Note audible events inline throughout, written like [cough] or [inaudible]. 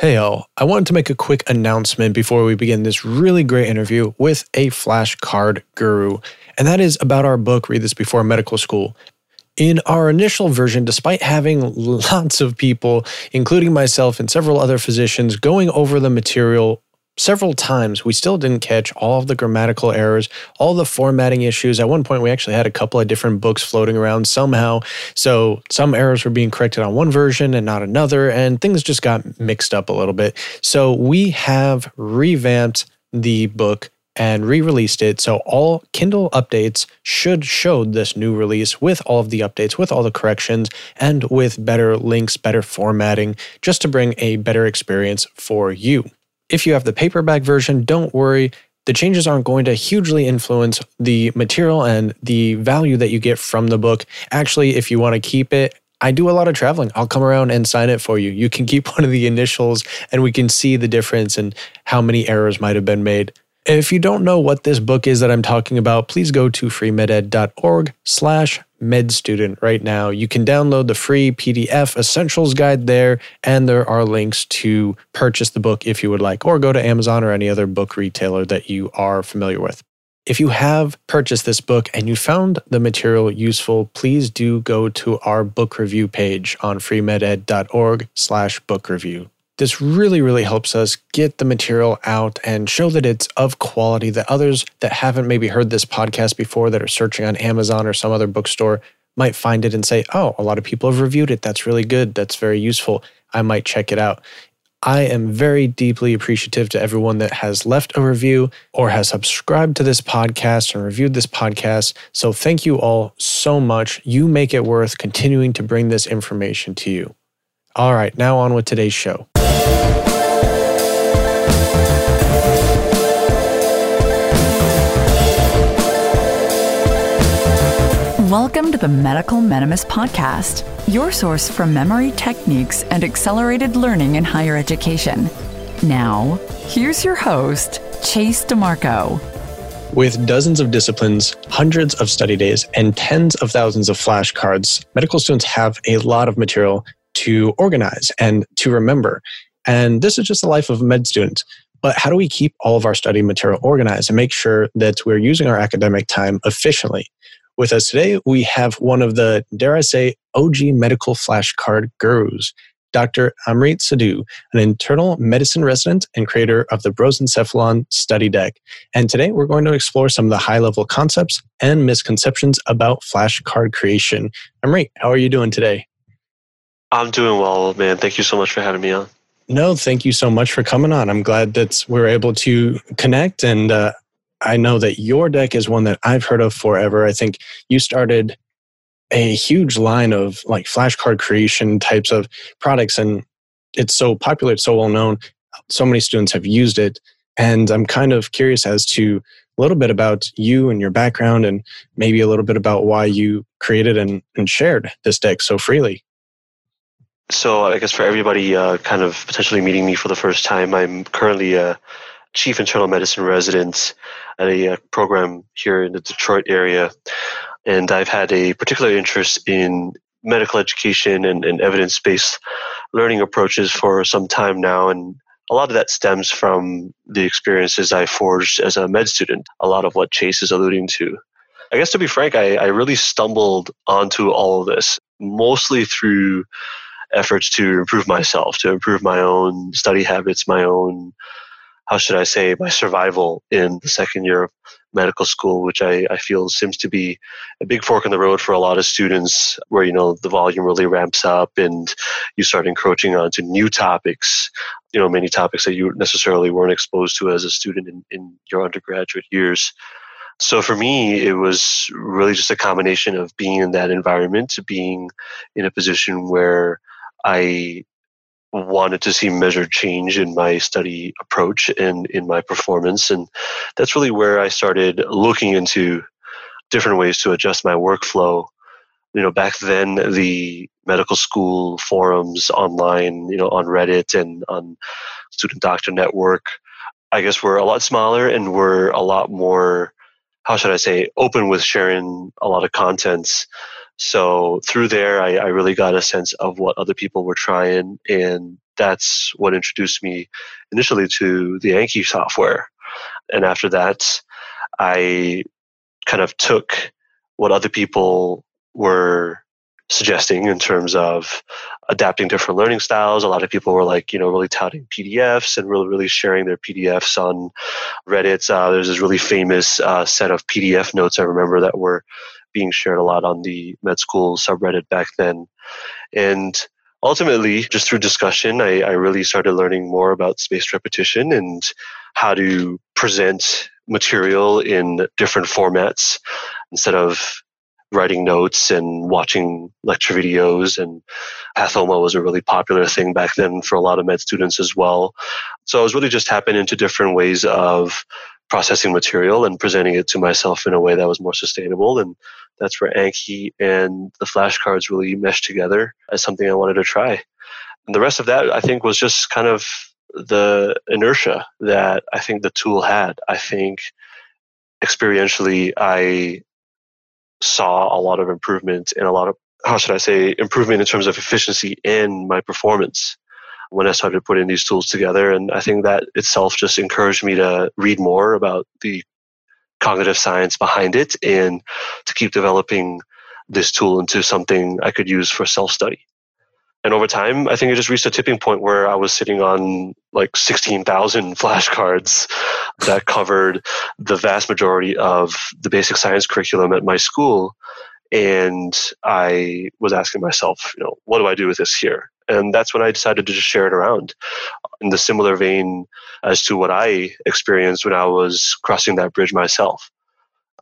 Hey, all. I wanted to make a quick announcement before we begin this really great interview with a flashcard guru, and that is about our book, Read This Before Medical School. In our initial version, despite having [laughs] lots of people, including myself and several other physicians, going over the material several times, we still didn't catch all of the grammatical errors, all the formatting issues. At one point, we actually had a couple of different books floating around somehow. So some errors were being corrected on one version and not another, and things just got mixed up a little bit. So we have revamped the book and re released it. So all Kindle updates should show this new release with all of the updates, with all the corrections, and with better links, better formatting, just to bring a better experience for you. If you have the paperback version, don't worry. The changes aren't going to hugely influence the material and the value that you get from the book. Actually, if you want to keep it, I do a lot of traveling. I'll come around and sign it for you. You can keep [laughs] one of the initials and we can see the difference and how many errors might have been made. If you don't know what this book is that I'm talking about, please go to freemeded.org slash medstudent right now. You can download the free PDF essentials guide there, and there are links to purchase the book if you would like, or go to Amazon or any other book retailer that you are familiar with. If you have purchased this book and you found the material useful, please do go to our book review page on freemeded.org slash book review. This really, really helps us get the material out and show that it's of quality that others that haven't maybe heard this podcast before that are searching on Amazon or some other bookstore might find it and say, oh, a lot of people have reviewed it. That's really good. That's very useful. I might check it out. I am very deeply appreciative to everyone that has left a review or has subscribed to this podcast and reviewed this podcast. So, thank you all so much. You make it worth continuing to bring this information to you. All right, now on with today's show. Welcome to the Medical Mnemonist Podcast, your source for memory techniques and accelerated learning in higher education. Now, here's your host, Chase DiMarco. With dozens of disciplines, hundreds of study days, and tens of thousands of flashcards, medical students have a lot of material to organize and to remember. And this is just the life of a med student. But how do we keep all of our study material organized and make sure that we're using our academic time efficiently? With us today, we have one of the, dare I say, OG medical flashcard gurus, Dr. Amrit Sadhu, an internal medicine resident and creator of the Brosencephalon study deck. And today we're going to explore some of the high level concepts and misconceptions about flashcard creation. Amrit, how are you doing today? I'm doing well, man. Thank you so much for having me on. No, thank you so much for coming on. I'm glad that we're able to connect and uh, I know that your deck is one that I've heard of forever. I think you started a huge line of like flashcard creation types of products, and it's so popular, it's so well known. So many students have used it. And I'm kind of curious as to a little bit about you and your background, and maybe a little bit about why you created and, and shared this deck so freely. So, I guess for everybody uh, kind of potentially meeting me for the first time, I'm currently a chief internal medicine resident at a, uh, program here in the Detroit area. And I've had a particular interest in medical education and, and evidence based learning approaches for some time now. And a lot of that stems from the experiences I forged as a med student, a lot of what Chase is alluding to. I guess to be frank, I, I really stumbled onto all of this mostly through efforts to improve myself, to improve my own study habits, my own how should I say, my survival in the second year of medical school, which I, I feel seems to be a big fork in the road for a lot of students where, you know, the volume really ramps up and you start encroaching onto new topics, you know, many topics that you necessarily weren't exposed to as a student in, in your undergraduate years. So for me, it was really just a combination of being in that environment, being in a position where I wanted to see measured change in my study approach and in my performance. And that's really where I started looking into different ways to adjust my workflow. You know, back then the medical school forums online, you know, on Reddit and on Student Doctor Network, I guess were a lot smaller and were a lot more, how should I say, open with sharing a lot of contents so through there, I, I, really got a sense of what other people were trying, and that's what introduced me initially to the Anki software. And after that, I kind of took what other people were suggesting in terms of adapting different learning styles. A lot of people were like, you know, really touting PDFs and really, really sharing their PDFs on Reddit. Uh, there's this really famous uh, set of PDF notes I remember that were being shared a lot on the med school subreddit back then. And ultimately, just through discussion, I, I really started learning more about spaced repetition and how to present material in different formats instead of writing notes and watching lecture videos. And pathoma was a really popular thing back then for a lot of med students as well. So i was really just tapping into different ways of processing material and presenting it to myself in a way that was more sustainable. And that's where anki and the flashcards really meshed together as something i wanted to try and the rest of that i think was just kind of the inertia that i think the tool had i think experientially i saw a lot of improvement and a lot of how should I say improvement in terms of efficiency in my performance when I started putting these tools together. And I think that itself just encouraged me to read more about the cognitive science behind it and to keep developing this tool into something I could use for self study. And over time, I think it just reached a tipping point where I was sitting on like 16,000 [laughs] flashcards that covered the vast majority of the basic science curriculum at my school. And I was asking myself, you know, what do I do with this here? And that's when I decided to just share it around in the similar vein as to what I experienced when I was crossing that bridge myself.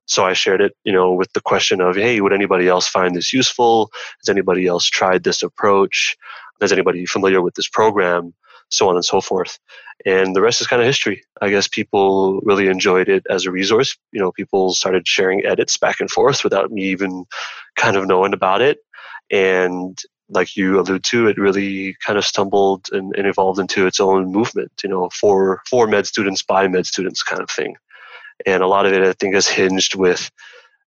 So I shared it, you know, with the question of, hey, would anybody else find this useful? Has anybody else tried this approach? Is anybody familiar with this program? So on and so forth. And the rest is kind of history. I guess people really enjoyed it as a resource. You know, people started sharing edits back and forth without me even kind of knowing about it. And like you allude to, it really kind of stumbled and, and evolved into its own movement, you know, for for med students by med students kind of thing. And a lot of it, I think, is hinged with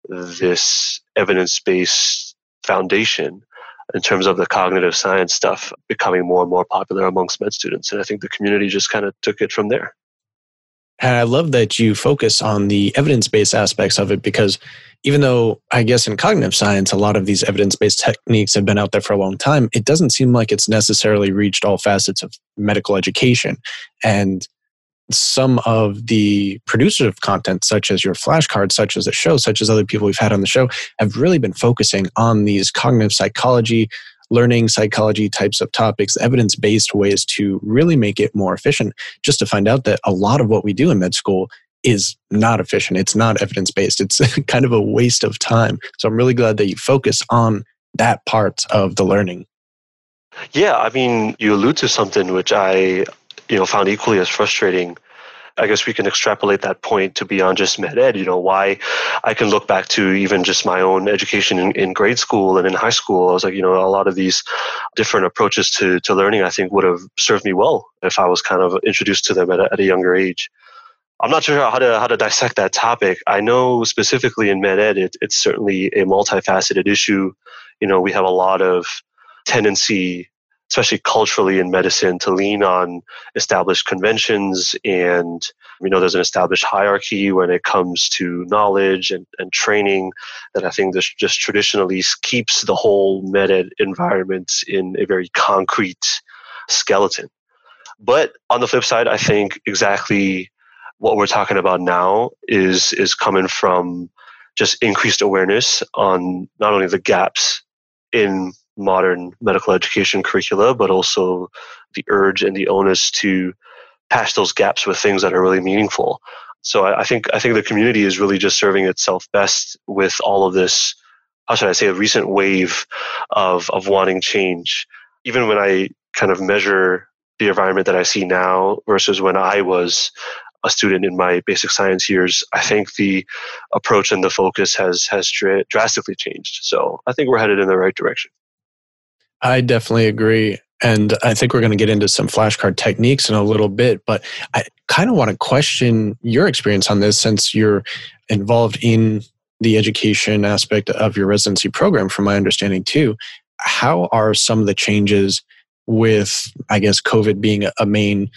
this evidence based foundation in terms of the cognitive science stuff becoming more and more popular amongst med students. And I think the community just kind of took it from there. And I love that you focus on the evidence based aspects of it because even though I guess in cognitive science, a lot of these evidence based techniques have been out there for a long time, it doesn't seem like it's necessarily reached all facets of medical education. And some of the producers of content, such as your flashcards, such as the show, such as other people we've had on the show, have really been focusing on these cognitive psychology, learning psychology types of topics, evidence based ways to really make it more efficient. Just to find out that a lot of what we do in med school is not efficient. It's not evidence based. It's [laughs] kind of a waste of time. So I'm really glad that you focus on that part of the learning. Yeah, I mean, you allude to something which I you know found equally as frustrating I guess we can extrapolate that point to beyond just med ed. You know, why I can look back to even just my own education in, in, grade school and in high school. I was like, you know, a lot of these different approaches to, to learning, I think, would have served me well if I was kind of introduced to them at a, at a younger age. I'm not sure how to how to dissect that topic. I know specifically in med ed, it, it's certainly a multifaceted issue. You know, we have a lot of tendency especially culturally in medicine, to lean on established conventions. And we know there's an established hierarchy when it comes to knowledge and, and training that I think this just traditionally keeps the whole med ed environment in a very concrete skeleton. But on the flip side, I think exactly what we're talking about now is is coming from just increased awareness on not only the gaps in modern medical education curricula, but also the urge and the onus to patch those gaps with things that are really meaningful. So I, I think I think the community is really just serving itself best with all of this. How should I say a recent wave of of wanting change? Even when I kind of measure the environment that I see now versus when I was a student in my basic science years, I think the approach and the focus has has dr- drastically changed. So I think we're headed in the right direction. I definitely agree. And I think we're going to get into some flashcard techniques in a little bit, but I kind of want to question your experience on this since you're involved in the education aspect of your residency program, from my understanding too. How are some of the changes with, I guess, COVID being a main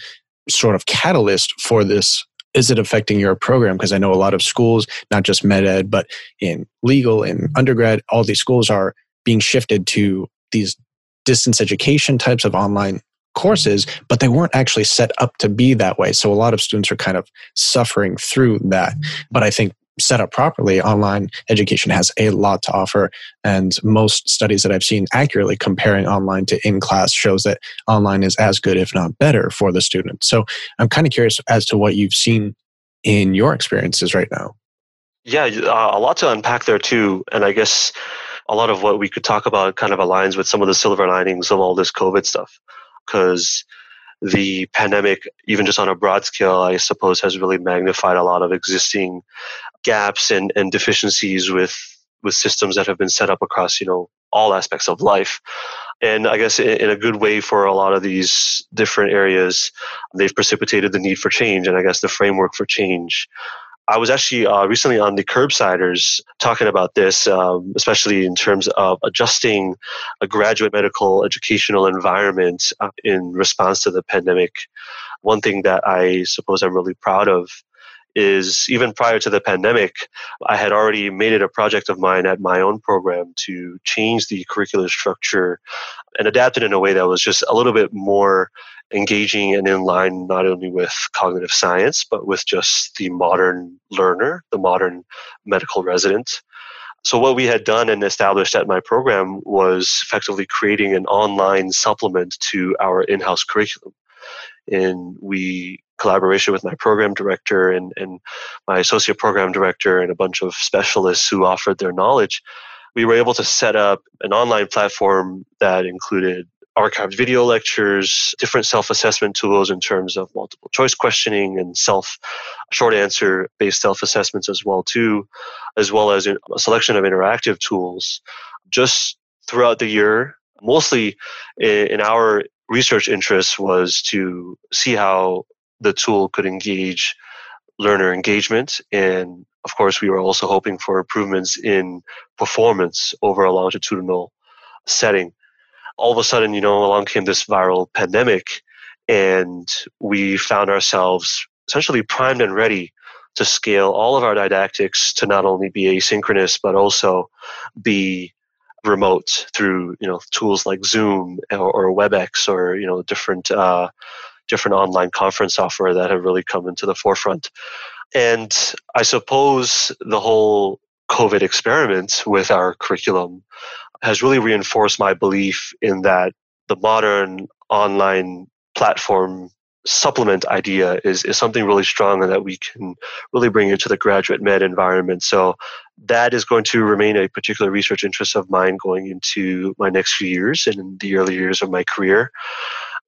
sort of catalyst for this is it affecting your program? Because I know a lot of schools, not just med ed, but in legal and undergrad, all these schools are being shifted to these distance education types of online courses, but they weren't actually set up to be that way. So a lot of students are kind of suffering through that. But I think set up properly, online education has a lot to offer. And most studies that I've seen accurately comparing online to in class shows that online is as good, if not better, for the student. So I'm kind of curious as to what you've seen in your experiences right now. Yeah, uh, a lot to unpack there too. And I guess a lot of what we could talk about kind of aligns with some of the silver linings of all this COVID stuff. Because the pandemic, even just on a broad scale, I suppose, has really magnified a lot of existing gaps and, and deficiencies with with systems that have been set up across you know all aspects of life and i guess in, in, a good way for a lot of these different areas they've precipitated the need for change and i guess the framework for change I was actually uh, recently on the Curbsiders talking about this, um, especially in terms of adjusting a graduate medical educational environment uh, in response to the pandemic. One thing that I suppose I'm really proud of is even prior to the pandemic, I had already made it a project of mine at my own program to change the curricular structure and adapt it in a way that was just a little bit more engaging and in line not only with cognitive science, but with just the modern learner, the modern medical resident. So, what we had done and established at my program was effectively creating an online supplement to our in house curriculum. And we collaboration with my program director and, and my associate program director and a bunch of specialists who offered their knowledge, we were able to set up an online platform that included archived video lectures, different self assessment tools in terms of multiple choice questioning and self short answer based self assessments as well too, as well as a selection of interactive tools just throughout the year. Mostly in our research interest was to see how the tool could engage learner engagement and of course we were also hoping for improvements in performance over a longitudinal setting all of a sudden, you know, along came this viral pandemic, and we found ourselves essentially primed and ready to scale all of our didactics to not only be asynchronous but also be remote through you know tools like Zoom or, or WebEx or you know different uh, different online conference software that have really come into the forefront. And I suppose the whole COVID experiment with our curriculum has really reinforced my belief in that the modern online platform supplement idea is, is something really strong and that we can really bring into the graduate med environment. So that is going to remain a particular research interest of mine going into my next few years and in the early years of my career.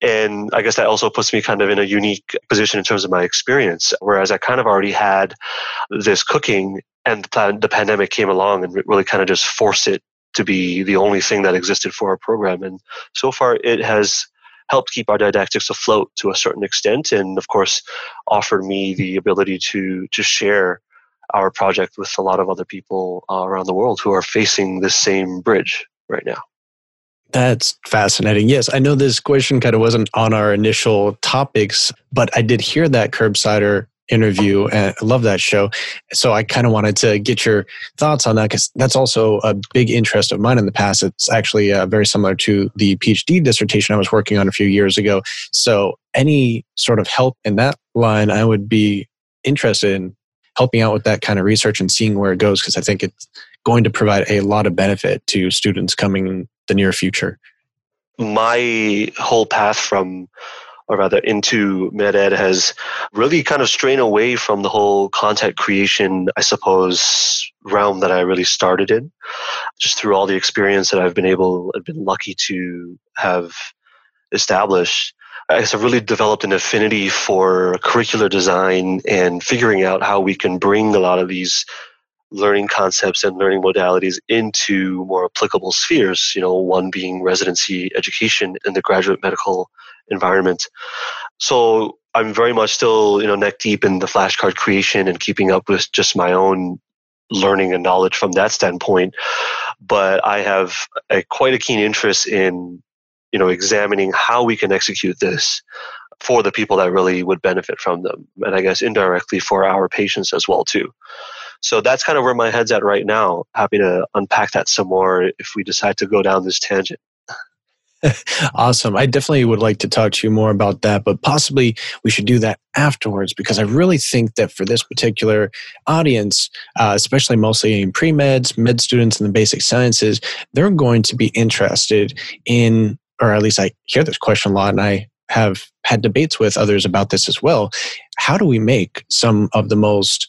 And I guess that also puts me kind of in a unique position in terms of my experience. Whereas I kind of already had this cooking and the pandemic came along and really kind of just forced it to be the only thing that existed for our program. And so far, it has helped keep our didactics afloat to a certain extent, and of course, offered me the ability to to share our project with a lot of other people uh, around the world who are facing this same bridge right now. That's fascinating. Yes, I know this question kind of wasn't on our initial topics, but I did hear that curbsider interview and I love that show. So I kind of wanted to get your thoughts on that because that's also a big interest of mine in the past. It's actually uh, very similar to the PhD dissertation I was working on a few years ago. So any sort of help in that line, I would be interested in helping out with that kind of research and seeing where it goes because I think it's going to provide a lot of benefit to students coming in the near future. My whole path from or rather into MedEd has really kind of strained away from the whole content creation, I suppose, realm that I really started in. Just through all the experience that I've been able, I've been lucky to have established. I guess I've really developed an affinity for curricular design and figuring out how we can bring a lot of these learning concepts and learning modalities into more applicable spheres, you know, one being residency education in the graduate medical environment. So I'm very much still, you know, neck deep in the flashcard creation and keeping up with just my own learning and knowledge from that standpoint. But I have a, quite a keen interest in you know, examining how we can execute this for the people that really would benefit from them. And I guess indirectly for our patients as well, too. So that's kind of where my head's at right now. Happy to unpack that some more if we decide to go down this tangent. [laughs] awesome. I definitely would like to talk to you more about that, but possibly we should do that afterwards because I really think that for this particular audience, uh, especially mostly in pre meds, med students, and the basic sciences, they're going to be interested in, or at least I hear this question a lot, and I have had debates with others about this as well. How do we make some of the most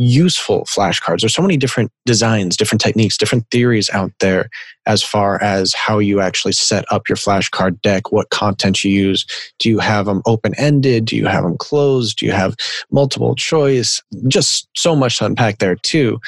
useful flashcards. There's so many different designs, different techniques, different theories out there as far as how you actually set up your flashcard deck, what content you use. Do you have them open ended? Do you have them closed? Do you have multiple choice? Just so much to unpack there, too.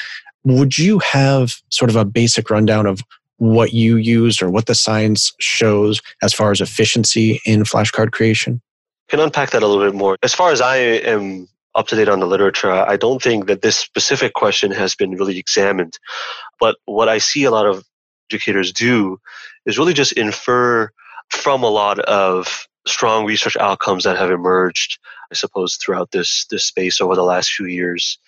Would you have sort of a basic rundown of what you used or what the science shows as far as efficiency in flashcard creation? Can unpack that a little bit more. As far as I am up to date on the literature. I don't think that this specific question has been really examined. But what I see a lot of educators do is really just infer from a lot of strong research outcomes that have emerged, I suppose, throughout this this space over the last few years.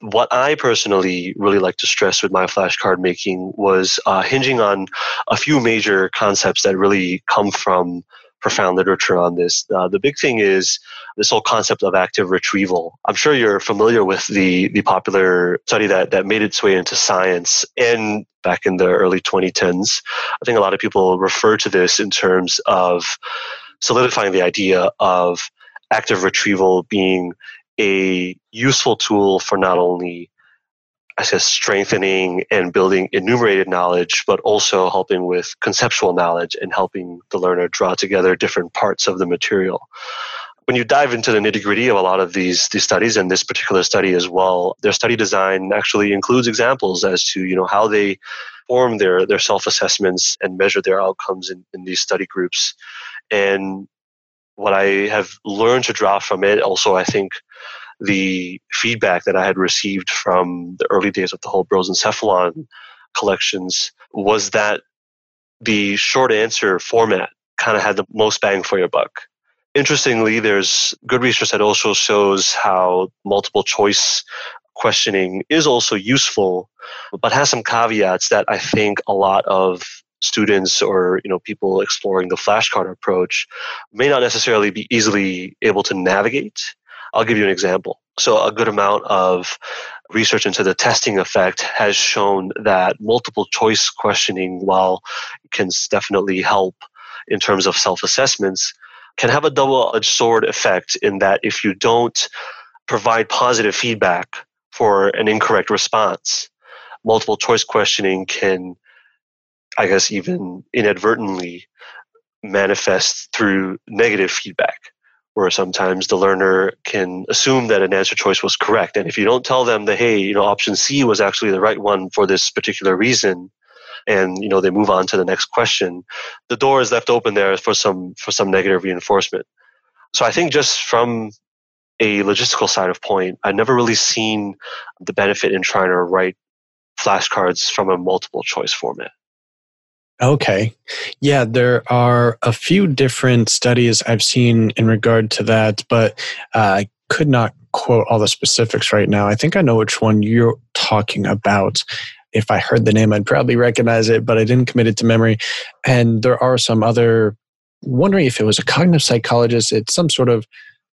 What I personally really like to stress with my flashcard making was uh, hinging on a few major concepts that really come from profound literature on this. Uh, the big thing is this whole concept of active retrieval. I'm sure you're familiar with the, the popular study that, that made its way into science and back in the early 2010s. I think a lot of people refer to this in terms of solidifying the idea of active retrieval being a useful tool for not only I guess, strengthening and building enumerated knowledge, but also helping with conceptual knowledge and helping the learner draw together different parts of the material. When you dive into the nitty gritty of a lot of these, these studies and this particular study as well, their study design actually includes examples as to you know how they form their, their self assessments and measure their outcomes in, in these study groups. And what I have learned to draw from it, also, I think, the feedback that I had received from the early days of the whole Brosencephalon collections was that the short answer format kind of had the most bang for your buck. Interestingly, there's good research that also shows how multiple choice questioning is also useful, but has some caveats that I think a lot of students or you know people exploring the flashcard approach may not necessarily be easily able to navigate I'll give you an example. So, a good amount of research into the testing effect has shown that multiple choice questioning, while can definitely help in terms of self assessments, can have a double edged sword effect in that if you don't provide positive feedback for an incorrect response, multiple choice questioning can, I guess, even inadvertently manifest through negative feedback where sometimes the learner can assume that an answer choice was correct. And if you don't tell them that, hey, you know, option C was actually the right one for this particular reason, and you know they move on to the next question, the door is left open there for some for some negative reinforcement. So I think just from a logistical side of point, I've never really seen the benefit in trying to write flashcards from a multiple choice format. Okay. Yeah, there are a few different studies I've seen in regard to that, but uh, I could not quote all the specifics right now. I think I know which one you're talking about. If I heard the name, I'd probably recognize it, but I didn't commit it to memory. And there are some other, wondering if it was a cognitive psychologist, it's some sort of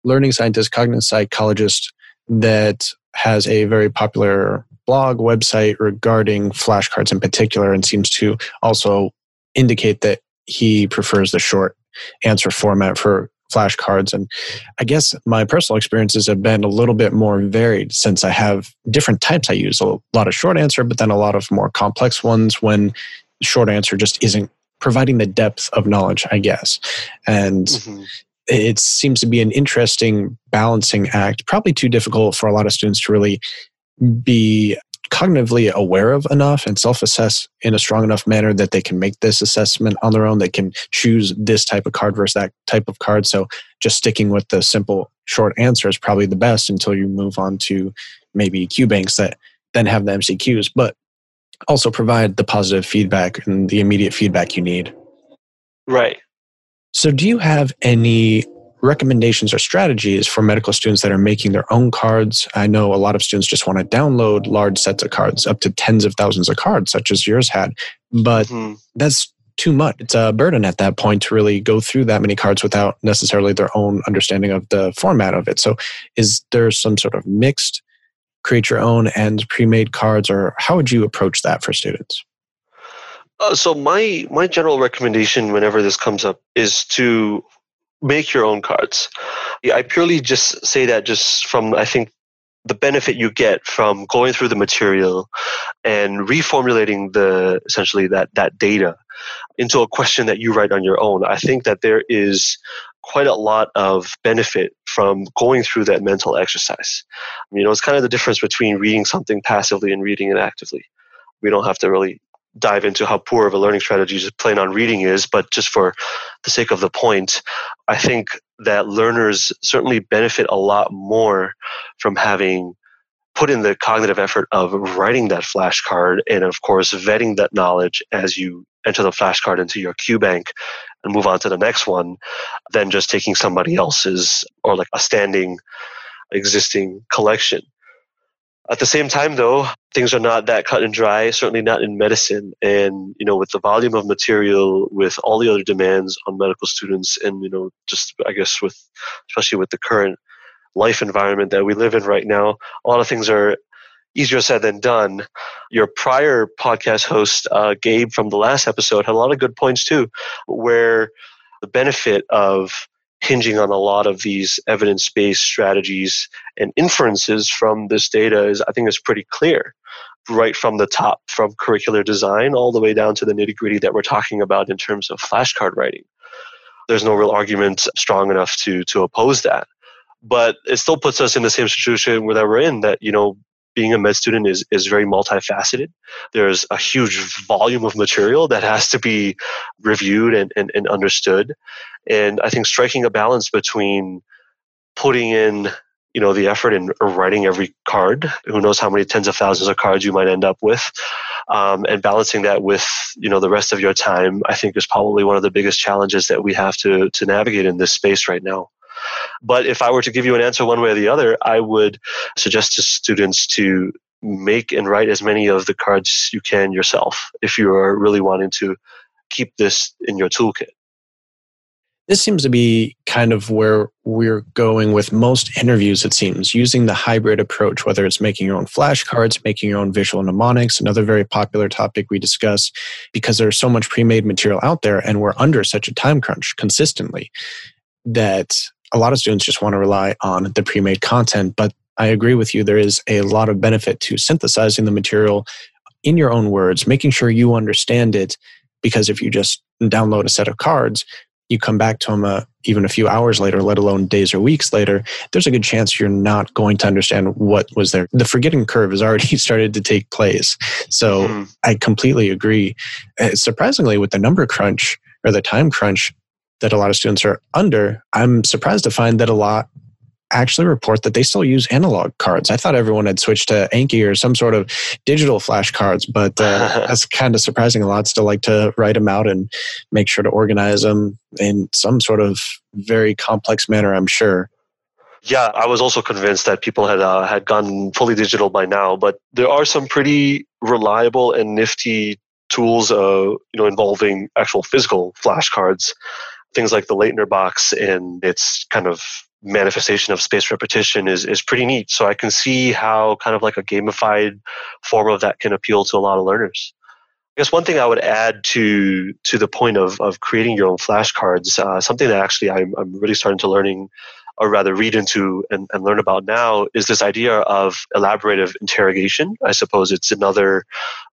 learning scientist, cognitive psychologist that has a very popular blog website regarding flashcards in particular and seems to also indicate that he prefers the short answer format for flashcards. And I guess my personal experiences have been a little bit more varied since I have different types I use a lot of short answer, but then a lot of more complex ones when short answer just isn't providing the depth of knowledge, I guess. And mm-hmm. it seems to be an interesting balancing act, probably too difficult for a lot of students to really be cognitively aware of enough and self assess in a strong enough manner that they can make this assessment on their own. They can choose this type of card versus that type of card. So just sticking with the simple short answer is probably the best until you move on to maybe Q banks that then have the MCQs, but also provide the positive feedback and the immediate feedback you need. Right. So, do you have any recommendations or strategies for medical students that are making their own cards? I know a lot of students just want to download large sets of cards, up to tens of thousands of cards, such as yours had. But mm-hmm. that's too much. It's a burden at that point to really go through that many cards without necessarily their own understanding of the format of it. So, is there some sort of mixed create your own and pre-made cards, or how would you approach that for students? Uh, so my my general recommendation whenever this comes up is to make your own cards. I purely just say that just from I think the benefit you get from going through the material and reformulating the essentially that that data into a question that you write on your own. I think that there is quite a lot of benefit from going through that mental exercise. You know, it's kind of the difference between reading something passively and reading it actively. We don't have to really dive into how poor of a learning strategy just plain on reading is, but just for the sake of the point, I think that learners certainly benefit a lot more from having put in the cognitive effort of writing that flashcard and of course vetting that knowledge as you enter the flashcard into your QBank and move on to the next one than just taking somebody else's or like a standing existing collection. At the same time, though, things are not that cut and dry, certainly not in medicine. And, you know, with the volume of material, with all the other demands on medical students, and, you know, just, I guess, with, especially with the current life environment that we live in right now, a lot of things are easier said than done. Your prior podcast host, uh, Gabe, from the last episode, had a lot of good points too, where the benefit of hinging on a lot of these evidence-based strategies and inferences from this data is i think is pretty clear. Right from the top from curricular design all the way down to the nitty-gritty that we're talking about in terms of flashcard writing. There's no real argument strong enough to to oppose that. But it still puts us in the same situation that we're in that you know being a med student is, is very multifaceted. There's a huge volume of material that has to be reviewed and, and, and understood. And I think striking a balance between putting in you know the effort in writing every card who knows how many tens of thousands of cards you might end up with um, and balancing that with you know the rest of your time i think is probably one of the biggest challenges that we have to to navigate in this space right now but if I were to give you an answer one way or the other, I would suggest to students to make and write as many of the cards you can yourself if you are really wanting to keep this in your toolkit. This seems to be kind of where we're going with most interviews, it seems, using the hybrid approach, whether it's making your own flashcards, making your own visual mnemonics, another very popular topic we discuss, because there's so much pre made material out there and we're under such a time crunch consistently that a lot of students just want to rely on the pre made content. But I agree with you, there is a lot of benefit to synthesizing the material in your own words, making sure you understand it. Because if you just download a set of cards, you come back to them uh, even a few hours later, let alone days or weeks later, there's a good chance you're not going to understand what was there. The forgetting curve has already [laughs] started to take place. So mm-hmm. I completely agree. Uh, surprisingly, with the number crunch or the time crunch, that a lot of students are under, I'm surprised to find that a lot actually report that they still use analog cards. I thought everyone had switched to Anki or some sort of digital flashcards, but uh, [laughs] that's kind of surprising. A lot still like to write them out and make sure to organize them in some sort of very complex manner, I'm sure. Yeah, I was also convinced that people had uh, had gone fully digital by now, but there are some pretty reliable and nifty tools, uh, you know, involving actual physical flashcards things like the Leitner box and its kind of manifestation of space repetition is, is pretty neat. So I can see how kind of like a gamified form of that can appeal to a lot of learners. I guess one thing I would add to to the point of, of creating your own flashcards, uh, something that actually I'm, I'm really starting to learning or rather read into and, and learn about now is this idea of elaborative interrogation. I suppose it's another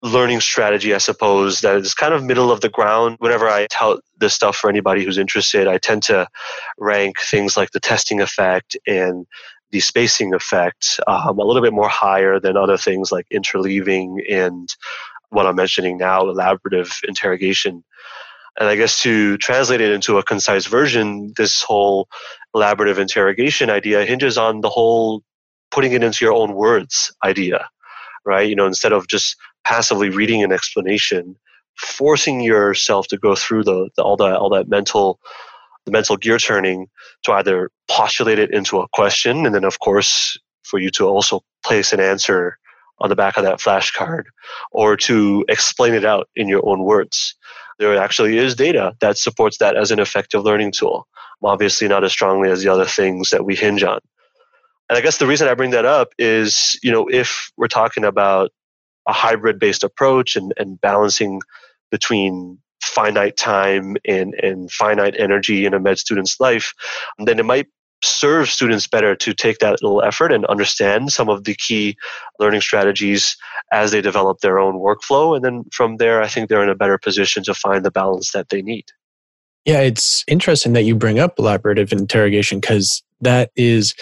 learning strategy, I suppose, that is kind of middle of the ground. Whenever I tout this stuff for anybody who's interested, I tend to rank things like the testing effect and the spacing effect um, a little bit more higher than other things like interleaving and what I'm mentioning now, elaborative interrogation. And I guess to translate it into a concise version, this whole elaborative interrogation idea hinges on the whole putting it into your own words idea, right? You know, instead of just passively reading an explanation forcing yourself to go through the, the all that all that mental the mental gear turning to either postulate it into a question and then of course for you to also place an answer on the back of that flashcard or to explain it out in your own words. There actually is data that supports that as an effective learning tool. Obviously, not as strongly as the other things that we hinge on. And I guess the reason I bring that up is, you know, if we're talking about a hybrid based approach and, and balancing between finite time and, and finite energy in a med student's life, then it might serve students better to take that little effort and understand some of the key learning strategies as they develop their own workflow. And then from there, I think they're in a better position to find the balance that they need. Yeah, it's interesting that you bring up elaborative interrogation because that is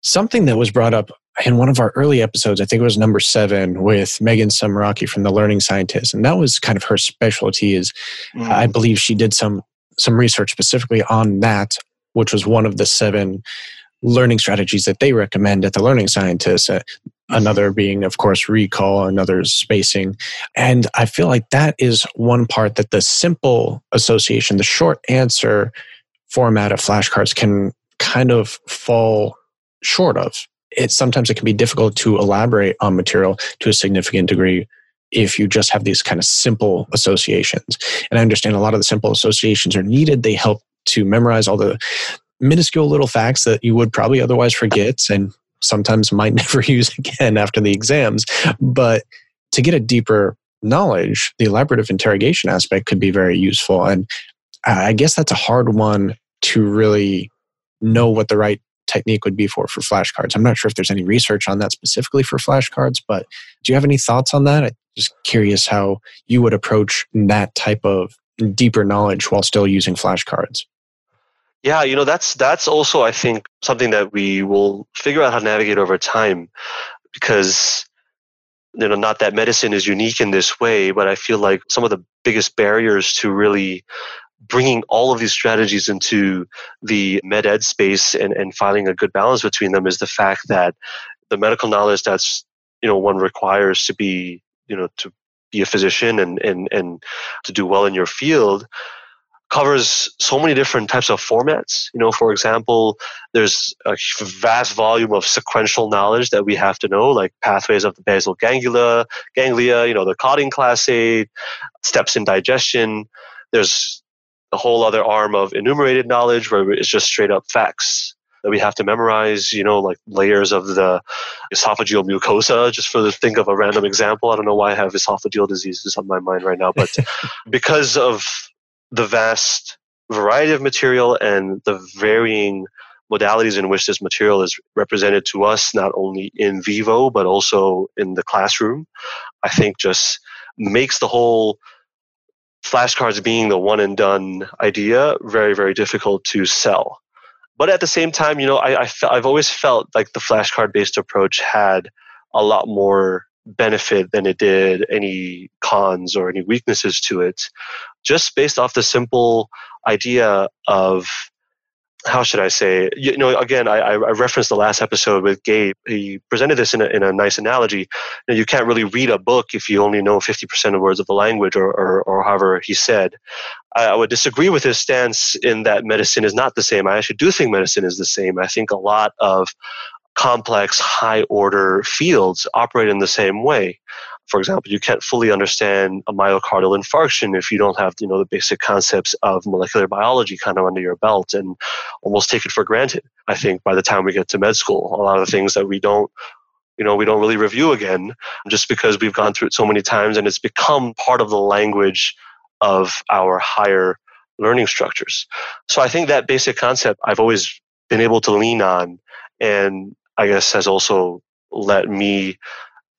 something that was brought up in one of our early episodes. I think it was number seven with Megan Sumeracki from the Learning Scientist, and that was kind of her specialty. Is mm. I believe she did some some research specifically on that which was one of the seven learning strategies that they recommend at the Learning Scientists. Uh, another being, of course, recall, another is spacing. And I feel like that is one part that the simple association, the short answer format of flashcards can kind of fall short of. It sometimes it can be difficult to elaborate on material to a significant degree if you just have these kind of simple associations. And I understand a lot of the simple associations are needed. They help to memorize all the minuscule little facts that you would probably otherwise forget and sometimes might [laughs] never use again after the exams. But to get a deeper knowledge, the elaborative interrogation aspect could be very useful. And I guess that's a hard one to really know what the right technique would be for for flashcards. I'm not sure if there's any research on that specifically for flashcards, but do you have any thoughts on that? I'm just curious how you would approach that type of deeper knowledge while still using flashcards. Yeah, you know that's that's also I think something that we will figure out how to navigate over time, because you know not that medicine is unique in this way, but I feel like some of the biggest barriers to really bringing all of these strategies into the med ed space and, and finding a good balance between them is the fact that the medical knowledge that's you know one requires to be you know to be a physician and and and to do well in your field covers so many different types of formats. You know, for example, there's a vast volume of sequential knowledge that we have to know, like pathways of the basal ganglia, ganglia, you know, the clotting cascade, steps in digestion. There's a whole other arm of enumerated knowledge where it's just straight up facts that we have to memorize, you know, like layers of the esophageal mucosa, just for the think of a random example. I don't know why I have esophageal diseases on my mind right now, but [laughs] because of the vast variety of material and the varying modalities in which this material is represented to us, not only in vivo, but also in the classroom, I think just makes the whole flashcards being the one and done idea very, very difficult to sell. But at the same time, you know, I, I I've always felt like the flashcard based approach had a lot more benefit than it did any cons or any weaknesses to it, just based off the simple idea of how should I say? You know, again, I, I referenced the last episode with Gabe. He presented this in a, in a nice analogy. You, know, you can't really read a book if you only know 50% of words of the language, or, or, or however he said. I, I would disagree with his stance in that medicine is not the same. I actually do think medicine is the same. I think a lot of complex, high order fields operate in the same way. For example, you can't fully understand a myocardial infarction if you don't have you know the basic concepts of molecular biology kind of under your belt and almost take it for granted. I think by the time we get to med school, a lot of the things that we don't you know we don't really review again just because we've gone through it so many times and it's become part of the language of our higher learning structures. So I think that basic concept I've always been able to lean on and I guess has also let me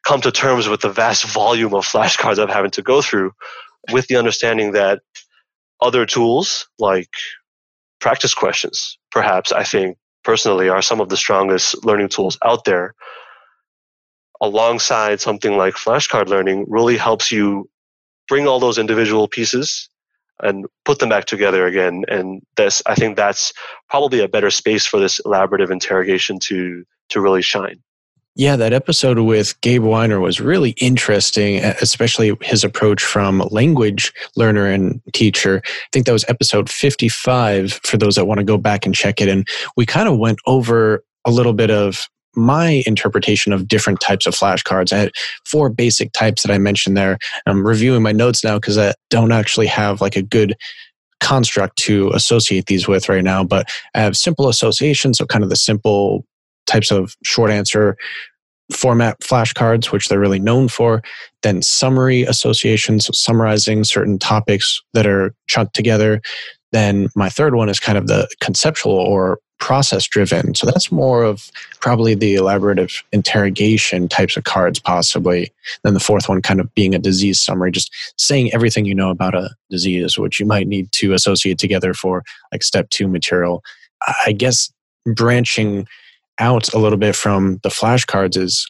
come to terms with the vast [laughs] volume of flashcards I'm having to go through with the understanding that other tools like practice questions, perhaps I think personally are some of the strongest learning tools out there. Alongside something like flashcard learning really helps you bring all those individual pieces and put them back together again. And this, I think that's probably a better space for this elaborative interrogation to to really shine. Yeah, that episode with Gabe Wyner was really interesting, especially his approach from language learner and teacher. I think that was episode 55 for those that want to go back and check it. And we kind of went over a little bit of my interpretation of different types of flashcards. I had four basic types that I mentioned there. I'm reviewing my notes now because I don't actually have like a good construct to associate these with right now, but I have simple associations, so kind of the simple types of short answer format flashcards, which they're really known for, then summary associations, summarizing certain topics that are chunked together. Then my third one is kind of the conceptual or process driven. So that's more of probably the elaborative interrogation types of cards, possibly. Then the fourth one kind of being a disease summary, just saying everything you know about a disease, which you might need to associate together for like step two material. I guess branching out a little bit from the flashcards is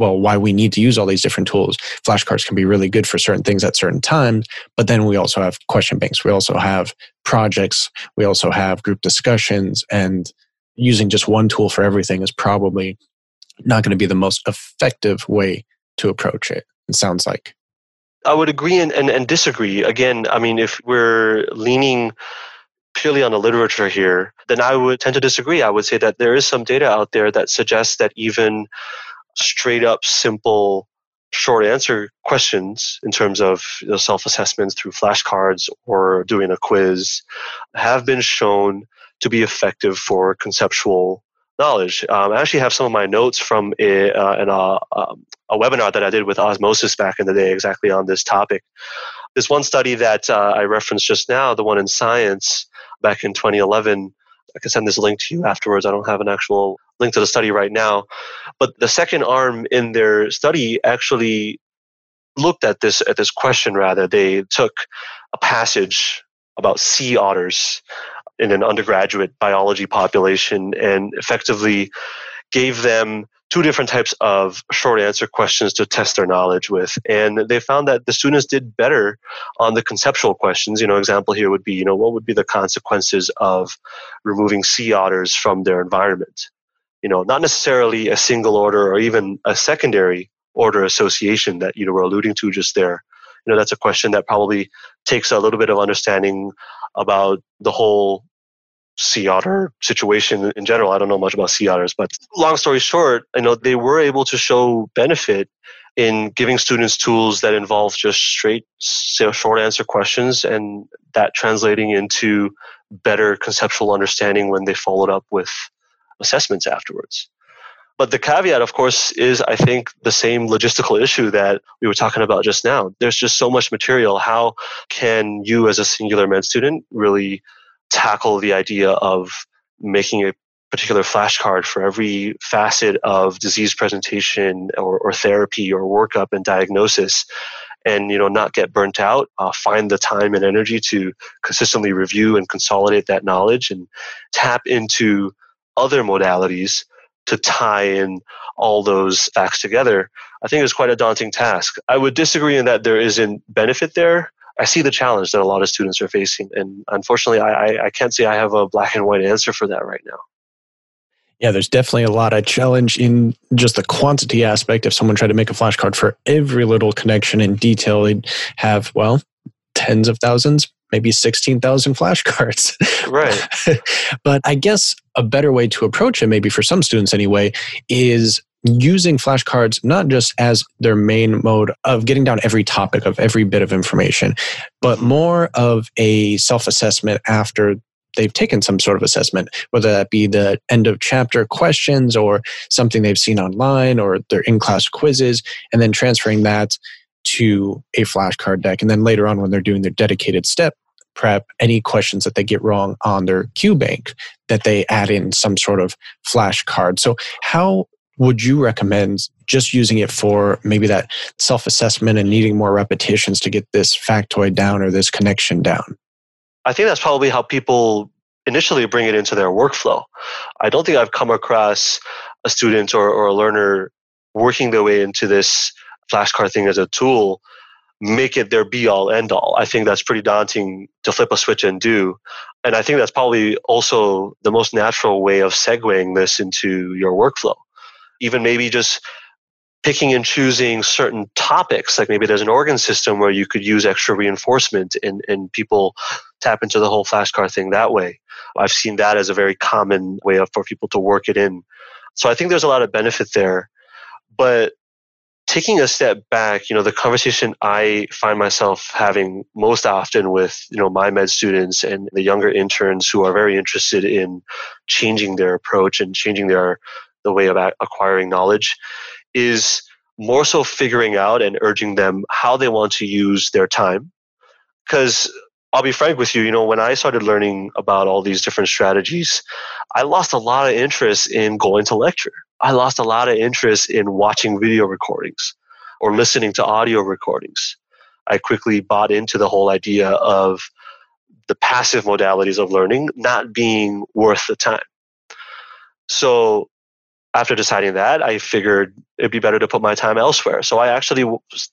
well, why we need to use all these different tools. Flashcards can be really good for certain things at certain times, but then we also have question banks. We also have projects. We also have group discussions, and using just one tool for everything is probably not going to be the most effective way to approach it. It sounds like. I would agree and, and, and disagree. Again, I mean, if we're leaning purely on the literature here, then I would tend to disagree. I would say that there is some data out there that suggests that even straight up simple short answer questions in terms of you know, self assessments through flashcards or doing a quiz have been shown to be effective for conceptual knowledge. Um, I actually have some of my notes from a, uh, an, uh, um, a webinar that I did with Osmosis back in the day exactly on this topic. This one study that uh, I referenced just now, the one in Science back in 2011, I can send this link to you afterwards. I don't have an actual link to the study right now. But the second arm in their study actually looked at this at this question rather. They took a passage about sea otters in an undergraduate biology population and effectively gave them two different types of short answer questions to test their knowledge with. And they found that the students did better on the conceptual questions. You know, example here would be, you know, what would be the consequences of removing sea otters from their environment? You know, not necessarily a single order or even a secondary order association that you know we're alluding to just there. You know, that's a question that probably takes a little bit of understanding about the whole sea otter situation in general. I don't know much about sea otters, but long story short, you know, they were able to show benefit in giving students tools that involve just straight short answer questions and that translating into better conceptual understanding when they followed up with assessments afterwards. But the caveat, of course, is I think the same logistical issue that we were talking about just now. There's just so much material. How can you, as a singular med student, really tackle the idea of making a particular flashcard for every facet of disease presentation or, or therapy or workup and diagnosis and you know not get burnt out uh, find the time and energy to consistently review and consolidate that knowledge and tap into other modalities to tie in all those facts together i think is quite a daunting task. I would disagree in that there isn't benefit there I see the challenge that a lot of students are facing, and unfortunately, I, I can't say I have a black and white answer for that right now. Yeah, there's definitely a lot of challenge in just the quantity aspect. If someone tried to make a flashcard for every little connection in detail, they'd have well tens of thousands, maybe 16,000 [laughs] flashcards. Right. [laughs] but I guess a better way to approach it, maybe for some students anyway, is using flashcards not just as their main mode of getting down every topic of every bit of information, but more of a self assessment after they've taken some sort of assessment, whether that be the end of chapter questions or something they've seen online or their in class quizzes, and then transferring that to a flashcard deck. And then later on, when they're doing their dedicated step prep, any questions that they get wrong on their Q bank, that they add in some sort of flashcard. So, how would you recommend just using it for maybe that self assessment and needing more repetitions to get this factoid down or this connection down? I think that's probably how people initially bring it into their workflow. I don't think I've come across a student or, or a learner working their way into this flashcard thing as a tool make it their be all end all. I think that's pretty daunting to flip a switch and do. And I think that's probably also the most natural way of segueing this into your workflow even maybe just picking and choosing certain topics like maybe there's an organ system where you could use extra reinforcement and, and people tap into the whole flashcard thing that way. I've seen that as a very common way of, for people to work it in. So i think there's a lot of benefit there. But taking a step back you know the conversation i find myself having most often with you know my med students and the younger interns who are very interested in changing their approach and changing their the way of acquiring knowledge is more so figuring out and urging them how they want to use their time. Because I'll be frank with you, you know, when I started learning about all these different strategies, I lost a lot of interest in going to lecture. I lost a lot of interest in watching video recordings or listening to audio recordings. I quickly bought into the whole idea of the passive modalities of learning not being worth the time. So after deciding that, I figured it'd be better to put my time elsewhere. So I actually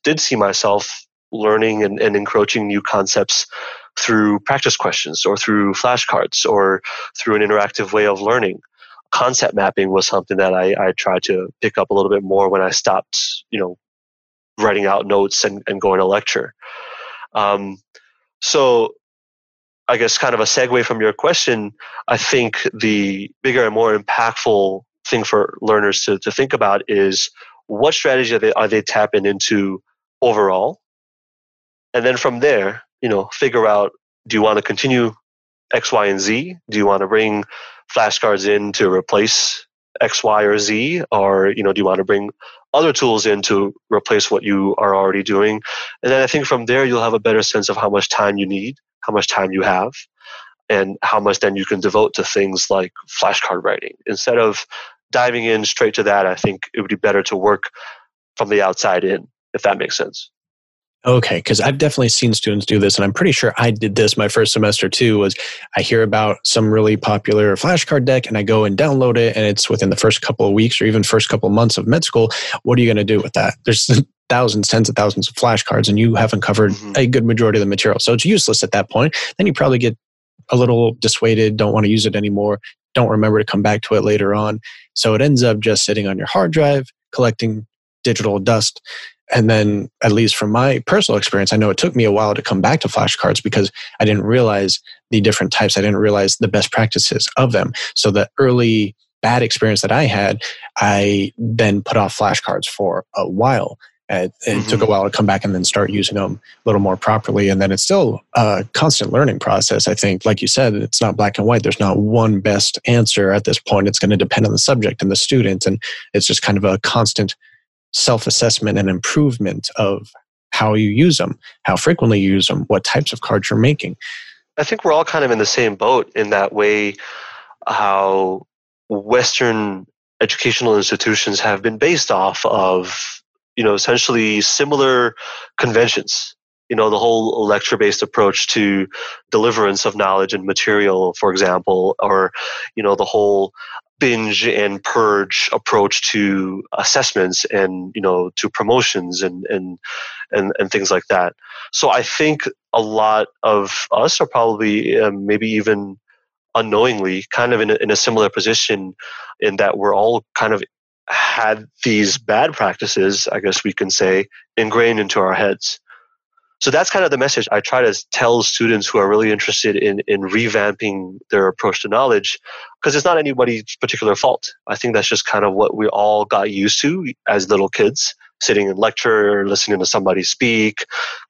did see myself learning and, and encroaching new concepts through practice questions or through flashcards or through an interactive way of learning. Concept mapping was something that I, I tried to pick up a little bit more when I stopped, you know, writing out notes and, and going to lecture. Um, so I guess kind of a segue from your question, I think the bigger and more impactful thing for learners to, to think about is what strategy are they, are they tapping into overall? And then from there, you know, figure out do you want to continue X, Y, and Z? Do you want to bring flashcards in to replace X, Y, or Z? Or, you know, do you want to bring other tools in to replace what you are already doing? And then I think from there, you'll have a better sense of how much time you need, how much time you have, and how much then you can devote to things like flashcard writing instead of diving in straight to that, I think it would be better to work from the outside in, if that makes sense. Okay, because I've definitely seen students do this, and I'm pretty sure I did this my first semester too. Was I hear about some really popular flashcard deck, and I go and download it, and it's within the first couple of weeks or even first couple of months of med school. What are you going to do with that? There's [laughs] thousands, tens of thousands of flashcards, and you haven't covered mm-hmm. a good majority of the material, so it's useless at that point. Then you probably get a little dissuaded, don't want to use it anymore, don't remember to come back to it later on. So it ends up just sitting on your hard drive, collecting digital dust. And then, at least from my personal experience, I know it took me a while to come back to flashcards because I didn't realize the different types. I didn't realize the best practices of them. So the early bad experience that I had, I then put off flashcards for a while. It, it mm-hmm. took a mm-hmm. while to come back and then start using them a little more properly. And then it's still a constant learning process. I think, like you said, it's not black and white. There's not one best answer at this point. It's going to depend on the subject and the student. And it's just kind of a constant self assessment and improvement of how you use them, how frequently you use them, what types of cards you're making. I think we're all kind of in the same boat in that way, how Western educational institutions have been based off of you know essentially similar conventions you know the whole lecture based approach to deliverance of knowledge and material for example or you know the whole binge and purge approach to assessments and you know to promotions and and and, and things like that. So i think a lot of us are probably um, maybe even unknowingly kind of in a, in a similar position in that we're all kind of had these bad practices, I guess we can say, ingrained into our heads. So that's kind of the message I try to tell students who are really interested in, in revamping their approach to knowledge, because it's not anybody's particular fault. I think that's just kind of what we all got used to as little kids, sitting in lecture, listening to somebody speak,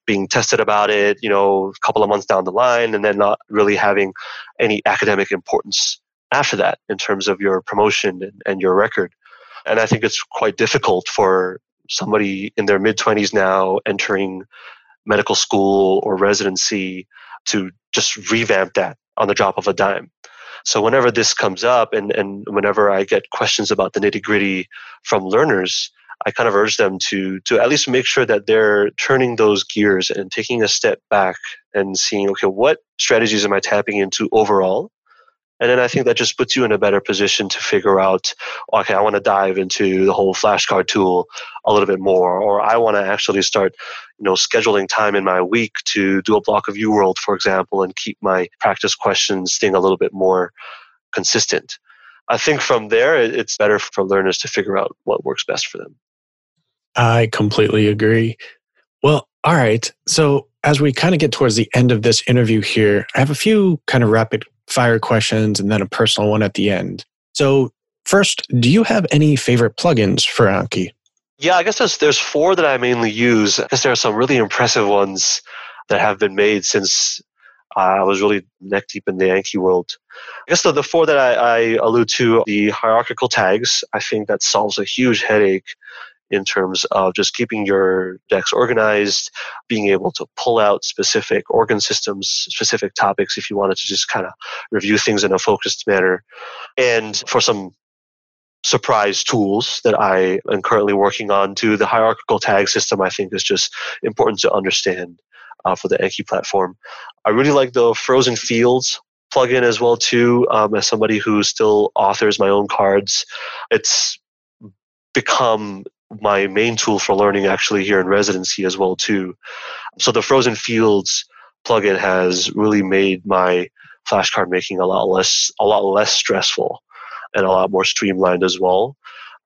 being tested about it, you know, a couple of months down the line, and then not really having any academic importance after that in terms of your promotion and, and your record. And I think it's quite difficult for somebody in their mid 20s now entering medical school or residency to just revamp that on the drop of a dime. So whenever this comes up and, and whenever I get questions about the nitty gritty from learners, I kind of urge them to to at least make sure that they're turning those gears and taking a step back and seeing, okay, what strategies am I tapping into overall? And then I think that just puts you in a better position to figure out, okay, I want to dive into the whole flashcard tool a little bit more, or I want to actually start, you know, scheduling time in my week to do a block of UWorld, for example, and keep my practice questions thing a little bit more consistent. I think from there, it's better for learners to figure out what works best for them. I completely agree. Well, all right. So, as we kind of get towards the end of this interview here, I have a few kind of rapid fire questions and then a personal one at the end. So, first, do you have any favorite plugins for Anki? Yeah, I guess there's, there's four that I mainly use. I guess there are some really impressive ones that have been made since uh, I was really neck deep in the Anki world. I guess the, the four that I, I allude to, the hierarchical tags, I think that solves a huge headache in terms of just keeping your decks organized, being able to pull out specific organ systems, specific topics if you wanted to just kind of review things in a focused manner. And for some surprise tools that I am currently working on to the hierarchical tag system, I think is just important to understand uh, for the Anki platform. I really like the Frozen Fields plugin as well too. Um, as somebody who still authors my own cards, it's become my main tool for learning actually here in residency as well too. So the Frozen Fields plugin has really made my flashcard making a lot less a lot less stressful and a lot more streamlined as well.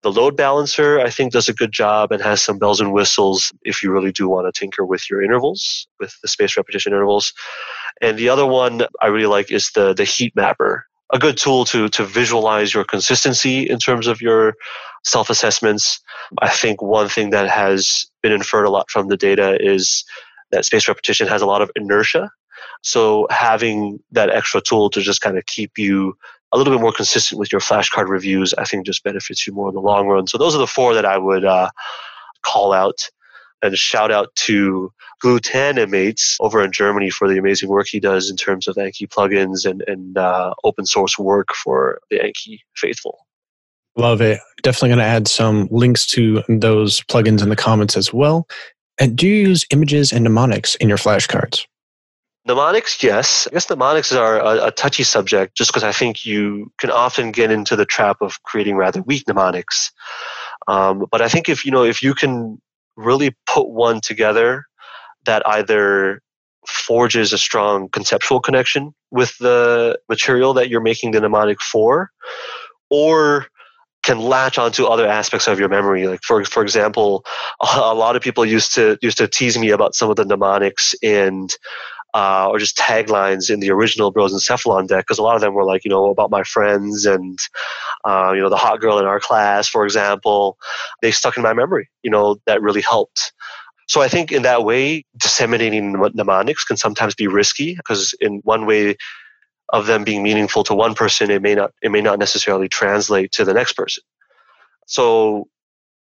The load balancer, I think, does a good job and has some bells and whistles if you really do want to tinker with your intervals, with the space repetition intervals. And the other one I really like is the, the heat mapper, a good tool to, to visualize your consistency in terms of your self assessments. I think one thing that has been inferred a lot from the data is that space repetition has a lot of inertia. So having that extra tool to just kind of keep you a little bit more consistent with your flashcard reviews, I think just benefits you more in the long run. So those are the four that I would uh, call out and shout out to Glutanimates over in Germany for the amazing work he does in terms of Anki plugins and, and uh, open source work for the Anki faithful. Love it. Definitely going to add some links to those plugins in the comments as well. And do you use images and mnemonics in your flashcards? Mnemonics, yes. I guess mnemonics are a, a touchy subject just because I think you can often get into the trap of creating rather weak mnemonics. Um, but I think if you know if you can really put one together that either forges a strong conceptual connection with the material that you're making the mnemonic for, or can latch onto other aspects of your memory. Like for for example, [laughs] a lot of people used to used to tease me about some of the mnemonics and uh, or just taglines in the original Brosencephalon deck because a lot of them were like, you know, about my friends and, uh, you know, the hot girl in our class, for example. They stuck in my memory, you know, that really helped. So I think in that way, disseminating mnemonics can sometimes be risky because in one way of them being meaningful to one person, it may not it may not necessarily translate to the next person. So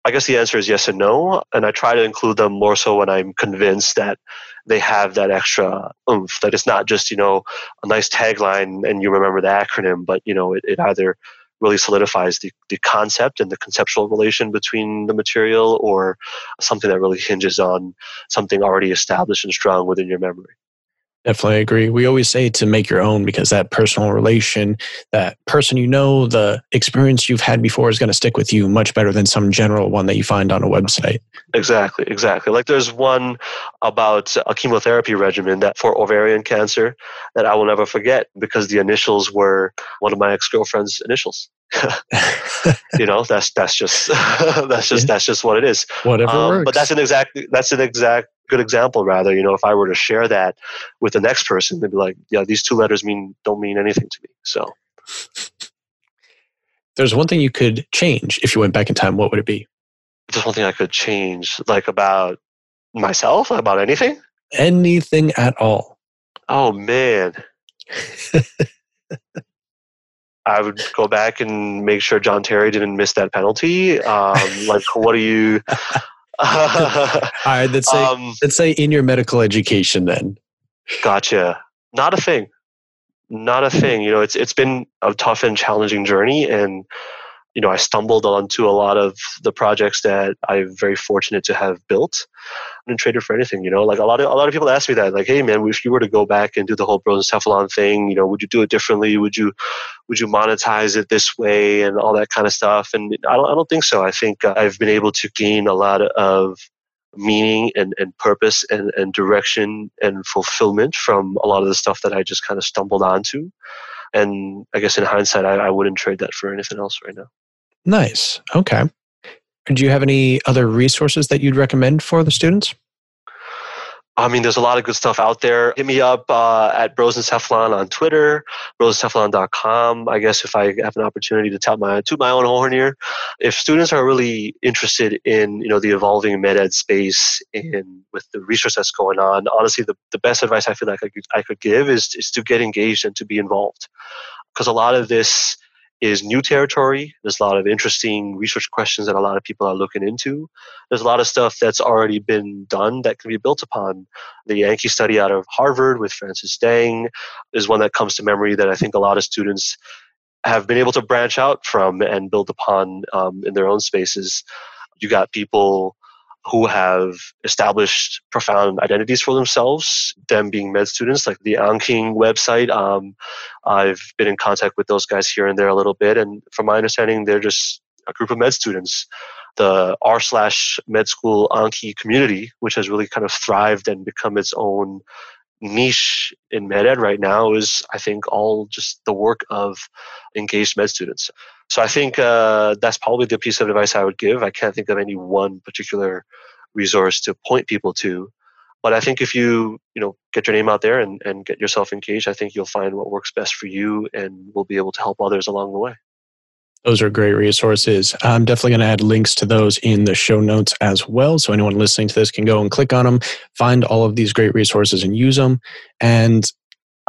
I guess the answer is yes and no. And I try to include them more so when I'm convinced that they have that extra oomph, that it's not just, you know, a nice tagline and you remember the acronym, but, you know, it, it either really solidifies the, the concept and the conceptual relation between the material or something that really hinges on something already established and strong within your memory. Definitely agree. We always say to make your own because that personal relation, that person you know, the experience you've had before is going to stick with you much better than some general one that you find on a website. Exactly, exactly. Like there's one about a chemotherapy regimen that for ovarian cancer that I will never forget because the initials were one of my ex-girlfriend's initials. [laughs] you know, that's that's just [laughs] that's just yeah. that's just what it is. Whatever um, works. But that's an exact that's an exact good example rather you know if i were to share that with the next person they'd be like yeah these two letters mean don't mean anything to me so there's one thing you could change if you went back in time what would it be there's one thing i could change like about myself about anything anything at all oh man [laughs] I would go back and make sure John Terry didn't miss that penalty. Um, like, what do you? All right, let's say um, let's say in your medical education then. Gotcha. Not a thing. Not a thing. You know, it's it's been a tough and challenging journey, and you know, I stumbled onto a lot of the projects that I'm very fortunate to have built. I didn't trade it for anything, you know. Like a lot of a lot of people ask me that, like, "Hey, man, if you were to go back and do the whole Brosencephalon thing, you know, would you do it differently? Would you would you monetize it this way and all that kind of stuff?" And I don't I don't think so. I think uh, I've been able to gain a lot of meaning and, and purpose and, and direction and fulfillment from a lot of the stuff that I just kind of stumbled onto. And I guess in hindsight, I, I wouldn't trade that for anything else right now. Nice. Okay. Do you have any other resources that you'd recommend for the students? I mean, there's a lot of good stuff out there. Hit me up uh, at Brosencephalon on Twitter, brosencephalon.com. I guess if I have an opportunity to tap my to my own horn here, if students are really interested in you know the evolving med ed space and with the research that's going on, honestly, the, the best advice I feel like I could, I could give is is to get engaged and to be involved, because a lot of this is new territory. There's a lot of interesting research questions that a lot of people are looking into. There's a lot of stuff that's already been done that can be built upon. The Anki study out of Harvard with Francis Deng is one that comes to memory that I think a lot of students have been able to branch out from and build upon um, in their own spaces. You got people who have established profound identities for themselves, them being med students, like the AnKing website. Um, I've been in contact with those guys here and there a little bit, and from my understanding, they're just a group of med students. The r slash med school Anki community, which has really kind of thrived and become its own niche in med ed right now, is I think all just the work of engaged med students. So I think uh, that's probably the piece of advice I would give. I can't think of any one particular resource to point people to. But I think if you, you know, get your name out there and, and get yourself engaged, I think you'll find what works best for you and will be able to help others along the way. Those are great resources. I'm definitely going to add links to those in the show notes as well. So anyone listening to this can go and click on them, find all of these great resources and use them. And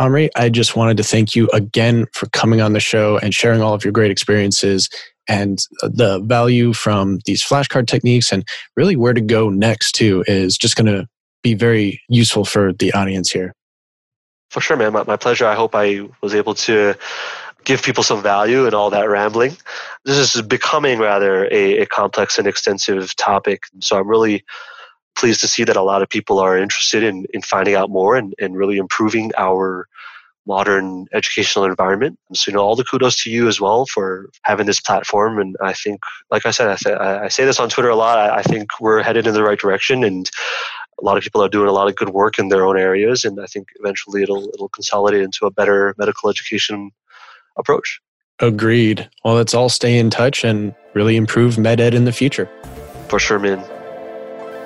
Amri, I just wanted to thank you again for coming on the show and sharing all of your great experiences and the value from these flashcard techniques and really where to go next too is just going to be very useful for the audience here. For sure, man. My, my pleasure. I hope I was able to give people some value and all that rambling. This is becoming rather a, a complex and extensive topic. So I'm really pleased to see that a lot of people are interested in, in finding out more and, and really improving our modern educational environment. So, you know, all the kudos to you as well for having this platform. And I think, like I said, I, say, I say this on Twitter a lot. I, I think we're headed in the right direction, and a lot of people are doing a lot of good work in their own areas. And I think eventually it'll it'll consolidate into a better medical education approach. Agreed. Well, let's all stay in touch and really improve med ed in the future. For sure, man.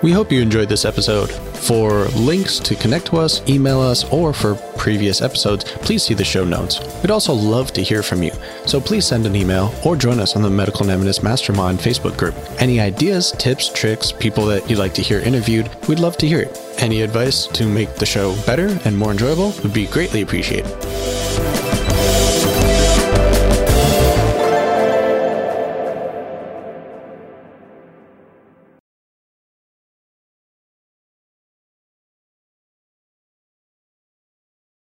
We hope you enjoyed this episode. For links to connect to us, email us, or for previous episodes, please see the show notes. We'd also love to hear from you, so please send an email or join us on the Medical Mnemonist Mastermind Facebook group. Any ideas, tips, tricks, people that you'd like to hear interviewed, we'd love to hear it. Any advice to make the show better and more enjoyable would be greatly appreciated.